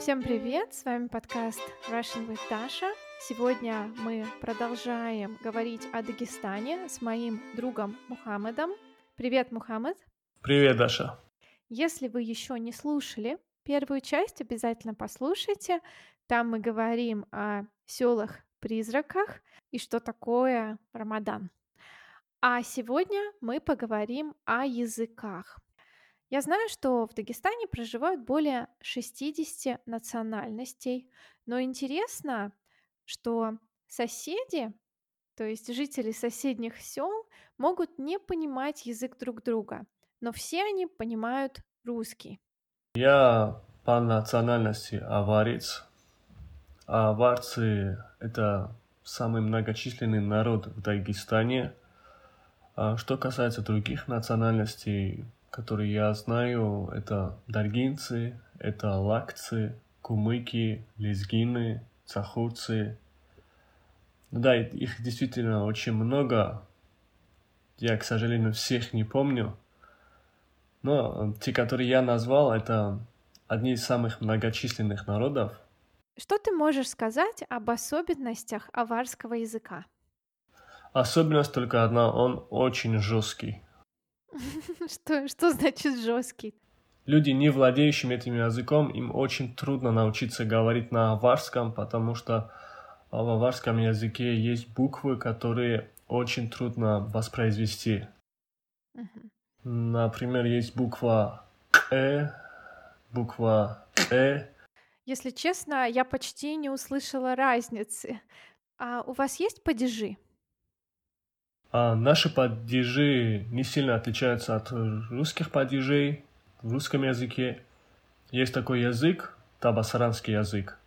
Всем привет! С вами подкаст Russian with Dasha. Сегодня мы продолжаем говорить о Дагестане с моим другом Мухаммедом. Привет, Мухаммед! Привет, Даша! Если вы еще не слушали первую часть, обязательно послушайте. Там мы говорим о селах-призраках и что такое Рамадан. А сегодня мы поговорим о языках. Я знаю, что в Дагестане проживают более 60 национальностей, но интересно, что соседи, то есть жители соседних сел, могут не понимать язык друг друга, но все они понимают русский. Я по национальности аварец. А аварцы – это самый многочисленный народ в Дагестане. А что касается других национальностей, которые я знаю, это даргинцы, это лакцы, кумыки, лезгины, цахурцы. Ну да, их действительно очень много. Я, к сожалению, всех не помню. Но те, которые я назвал, это одни из самых многочисленных народов. Что ты можешь сказать об особенностях аварского языка? Особенность только одна, он очень жесткий. Что, что значит жесткий? Люди, не владеющим этим языком, им очень трудно научиться говорить на аварском, потому что в аварском языке есть буквы, которые очень трудно воспроизвести. Например, есть буква «э», буква «э». Если честно, я почти не услышала разницы. А у вас есть падежи? А наши падежи не сильно отличаются от русских падежей в русском языке. Есть такой язык, табасаранский язык.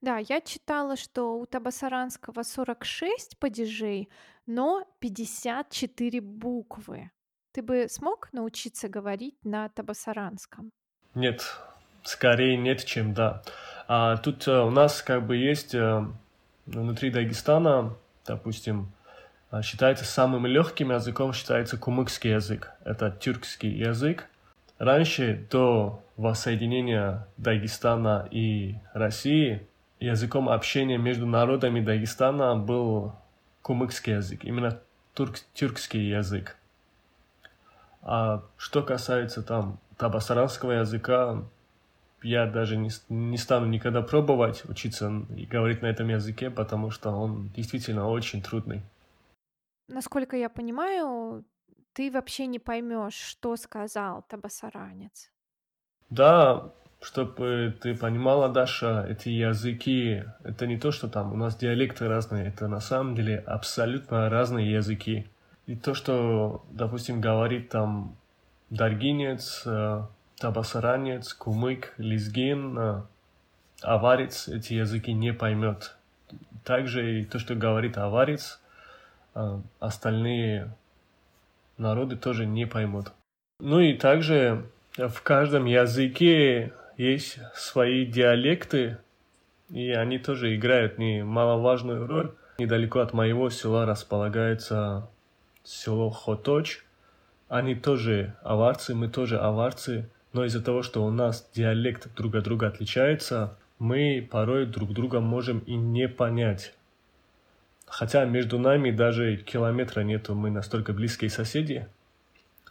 Да, я читала, что у табасаранского 46 падежей, но 54 буквы. Ты бы смог научиться говорить на табасаранском? Нет, скорее нет, чем да. А тут э, у нас как бы есть э, внутри Дагестана, допустим, считается самым легким языком считается кумыкский язык. Это тюркский язык. Раньше, до воссоединения Дагестана и России, языком общения между народами Дагестана был кумыкский язык, именно турк, тюркский язык. А что касается там табасаранского языка, я даже не, не стану никогда пробовать учиться и говорить на этом языке, потому что он действительно очень трудный. Насколько я понимаю, ты вообще не поймешь, что сказал табасаранец. Да, чтобы ты понимала, Даша, эти языки, это не то, что там у нас диалекты разные, это на самом деле абсолютно разные языки. И то, что, допустим, говорит там даргинец, э, табасаранец, кумык, лизгин, э, аварец, эти языки не поймет. Также и то, что говорит аварец, остальные народы тоже не поймут. Ну и также в каждом языке есть свои диалекты, и они тоже играют немаловажную роль. Недалеко от моего села располагается село Хоточ. Они тоже аварцы, мы тоже аварцы, но из-за того, что у нас диалект друг от друга отличается, мы порой друг друга можем и не понять. Хотя между нами даже километра нету, мы настолько близкие соседи,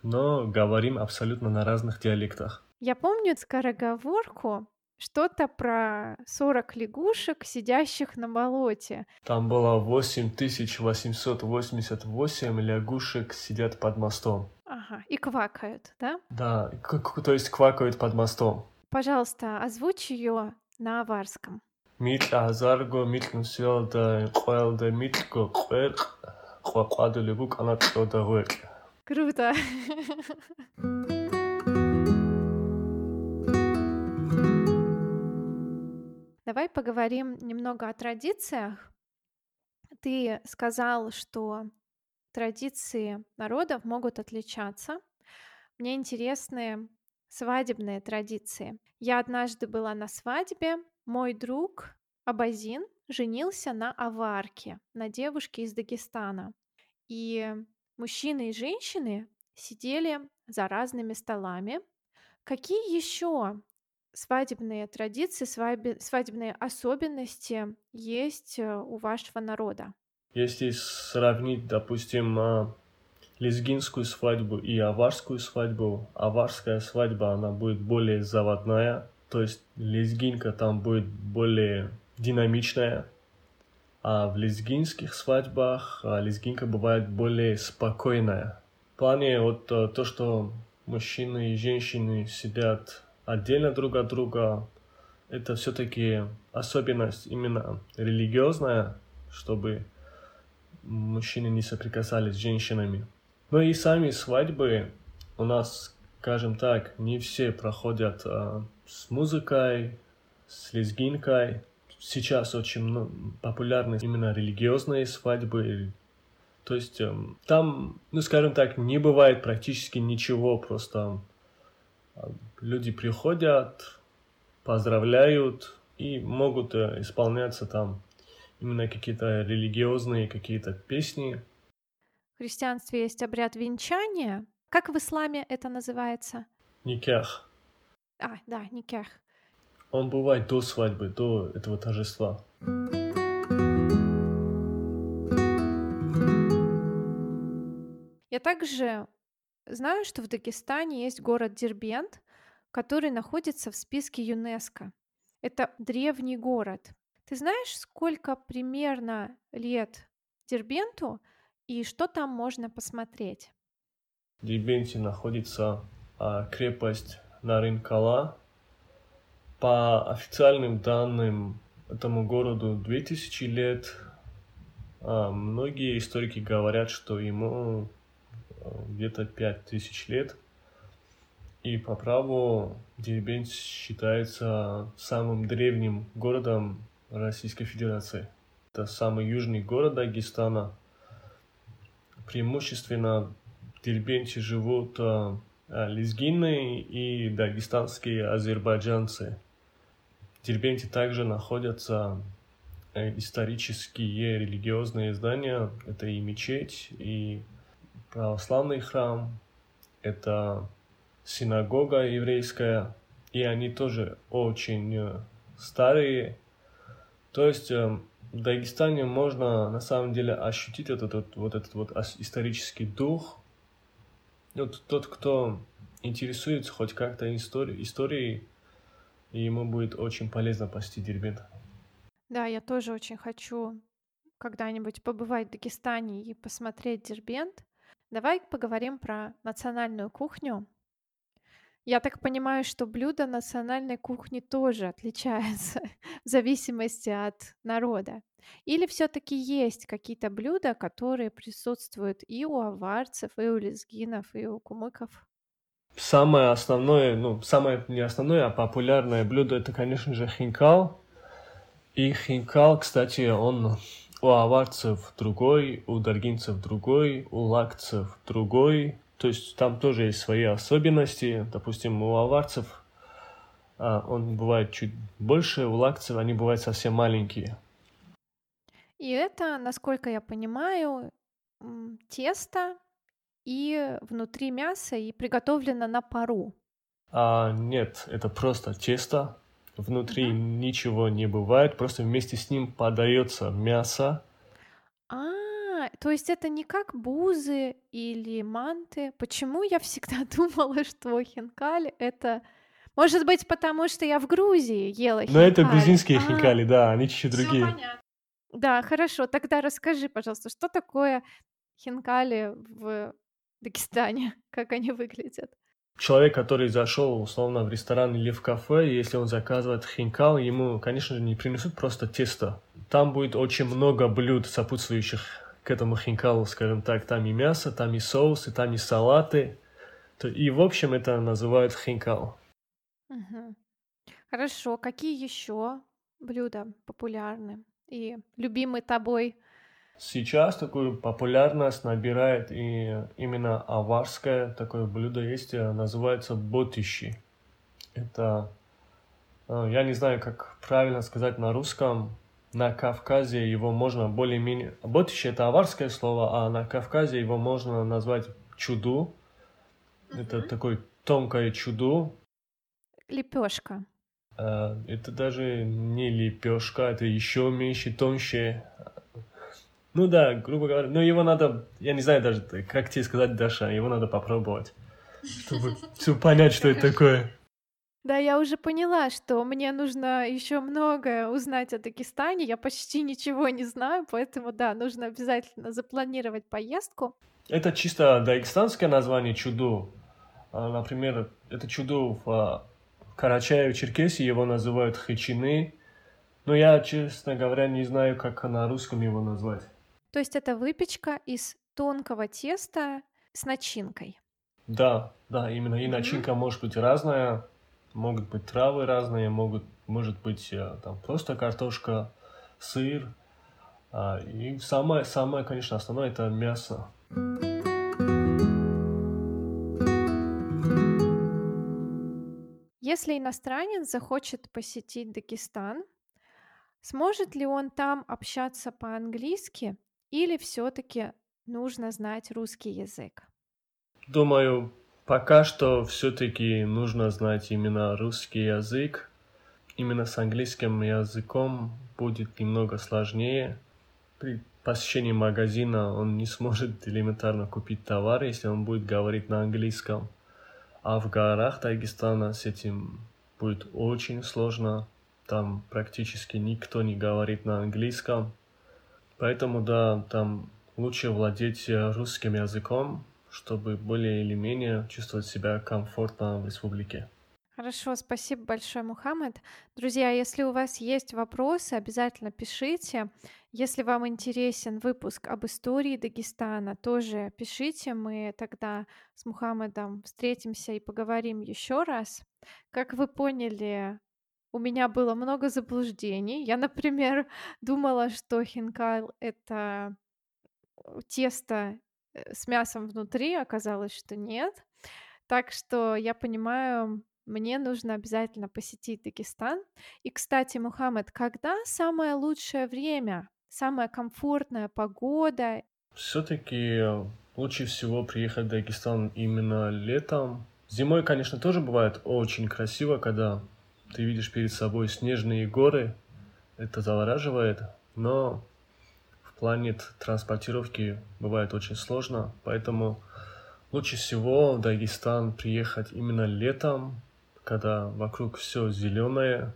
но говорим абсолютно на разных диалектах. Я помню скороговорку, что-то про 40 лягушек, сидящих на болоте. Там было 8888 лягушек сидят под мостом. Ага, и квакают, да? Да, то есть квакают под мостом. Пожалуйста, озвучь ее на аварском მიტლა აზარგო მიტნსიო და ყველდა მიტკო ყველ ყვაყვადლებუ კანატო და ღვეკ Круто! Давай поговорим немного о традициях. Ты сказал, что традиции народов могут отличаться. Мне интересны свадебные традиции. Я однажды была на свадьбе, мой друг Абазин женился на аварке, на девушке из Дагестана. И мужчины и женщины сидели за разными столами. Какие еще свадебные традиции, свадебные особенности есть э, у вашего народа? Если сравнить, допустим, лезгинскую свадьбу и аварскую свадьбу, аварская свадьба, она будет более заводная, то есть лезгинка там будет более динамичная, а в лезгинских свадьбах а, лезгинка бывает более спокойная. В плане вот э, то, что мужчины и женщины сидят отдельно друг от друга, это все-таки особенность именно религиозная, чтобы мужчины не соприкасались с женщинами. Но и сами свадьбы у нас, скажем так, не все проходят а, с музыкой, с лезгинкой. Сейчас очень ну, популярны именно религиозные свадьбы. То есть э, там, ну скажем так, не бывает практически ничего, просто а, люди приходят, поздравляют и могут э, исполняться там именно какие-то религиозные какие-то песни. В христианстве есть обряд венчания. Как в исламе это называется? Никях. А, да, никях. Он бывает до свадьбы, до этого торжества. Я также знаю, что в Дагестане есть город Дербент, который находится в списке ЮНЕСКо. Это древний город. Ты знаешь, сколько примерно лет Дербенту и что там можно посмотреть? Дербенте находится а, крепость Наринкала. По официальным данным, этому городу 2000 лет. А, многие историки говорят, что ему а, где-то 5000 лет. И по праву Дербент считается самым древним городом Российской Федерации. Это самый южный город Дагестана. Преимущественно Дербенте живут а, лезгины и дагестанские азербайджанцы. В Дербенте также находятся э, исторические религиозные здания. Это и мечеть, и православный храм, это синагога еврейская, и они тоже очень старые, то есть в Дагестане можно на самом деле ощутить этот вот, вот этот вот исторический дух. Вот тот, кто интересуется хоть как-то историей, историей, ему будет очень полезно посетить Дербент. Да, я тоже очень хочу когда-нибудь побывать в Дагестане и посмотреть Дербент. Давай поговорим про национальную кухню. Я так понимаю, что блюда национальной кухни тоже отличаются в зависимости от народа. Или все-таки есть какие-то блюда, которые присутствуют и у аварцев, и у лезгинов, и у кумыков? Самое основное, ну, самое не основное, а популярное блюдо это, конечно же, хинкал. И хинкал, кстати, он у аварцев другой, у даргинцев другой, у лакцев другой, то есть там тоже есть свои особенности. Допустим, у аварцев а, он бывает чуть больше, у лакцев они бывают совсем маленькие. И это, насколько я понимаю, тесто и внутри мясо и приготовлено на пару. А, нет, это просто тесто. Внутри uh-huh. ничего не бывает, просто вместе с ним подается мясо. А, то есть это не как бузы или манты. Почему я всегда думала, что хинкали — это... Может быть, потому что я в Грузии ела хинкали. Но это грузинские а, хинкали, да, они чуть-чуть другие. понятно. Да, хорошо. Тогда расскажи, пожалуйста, что такое хинкали в Дагестане? Как они выглядят? Человек, который зашел, условно, в ресторан или в кафе, если он заказывает хинкал, ему, конечно же, не принесут просто тесто. Там будет очень много блюд, сопутствующих к этому хинкалу, скажем так, там и мясо, там и соусы, там и салаты. И, в общем, это называют хинкал. Угу. Хорошо. Какие еще блюда популярны и любимы тобой? Сейчас такую популярность набирает и именно аварское такое блюдо есть, э, называется ботищи. Это, э, я не знаю, как правильно сказать на русском, на Кавказе его можно более-менее... Ботище – это аварское слово, а на Кавказе его можно назвать чуду. Uh-huh. Это такой тонкое чуду. Лепешка. А, это даже не лепешка, это еще меньше, тоньше. Ну да, грубо говоря, но его надо, я не знаю даже, как тебе сказать, Даша, его надо попробовать, чтобы все понять, что это такое. Да, я уже поняла, что мне нужно еще многое узнать о Дагестане. Я почти ничего не знаю, поэтому да, нужно обязательно запланировать поездку. Это чисто дагестанское название чудо. А, например, это чудо в а, Карачаево-Черкесии, его называют хычины. Но я, честно говоря, не знаю, как на русском его назвать. То есть это выпечка из тонкого теста с начинкой? Да, да, именно. И начинка mm-hmm. может быть разная могут быть травы разные, могут, может быть э, там просто картошка, сыр. А, и самое, самое, конечно, основное это мясо. Если иностранец захочет посетить Дагестан, сможет ли он там общаться по-английски или все-таки нужно знать русский язык? Думаю, Пока что все-таки нужно знать именно русский язык. Именно с английским языком будет немного сложнее. При посещении магазина он не сможет элементарно купить товар, если он будет говорить на английском. А в горах Дагестана с этим будет очень сложно. Там практически никто не говорит на английском. Поэтому, да, там лучше владеть русским языком, чтобы более или менее чувствовать себя комфортно в республике. Хорошо, спасибо большое, Мухаммед. Друзья, если у вас есть вопросы, обязательно пишите. Если вам интересен выпуск об истории Дагестана, тоже пишите. Мы тогда с Мухаммедом встретимся и поговорим еще раз. Как вы поняли, у меня было много заблуждений. Я, например, думала, что хинкал — это тесто с мясом внутри, оказалось, что нет. Так что я понимаю, мне нужно обязательно посетить Дагестан. И, кстати, Мухаммед, когда самое лучшее время, самая комфортная погода? Все-таки лучше всего приехать в Дагестан именно летом. Зимой, конечно, тоже бывает очень красиво, когда ты видишь перед собой снежные горы. Это завораживает, но плане транспортировки бывает очень сложно, поэтому лучше всего в Дагестан приехать именно летом, когда вокруг все зеленое.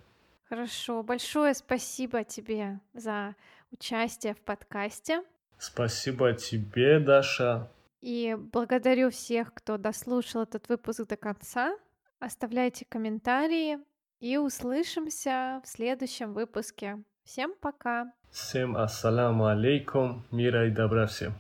Хорошо, большое спасибо тебе за участие в подкасте. Спасибо тебе, Даша. И благодарю всех, кто дослушал этот выпуск до конца. Оставляйте комментарии и услышимся в следующем выпуске. Всем пока! Всем ассаламу алейкум, мира и добра всем.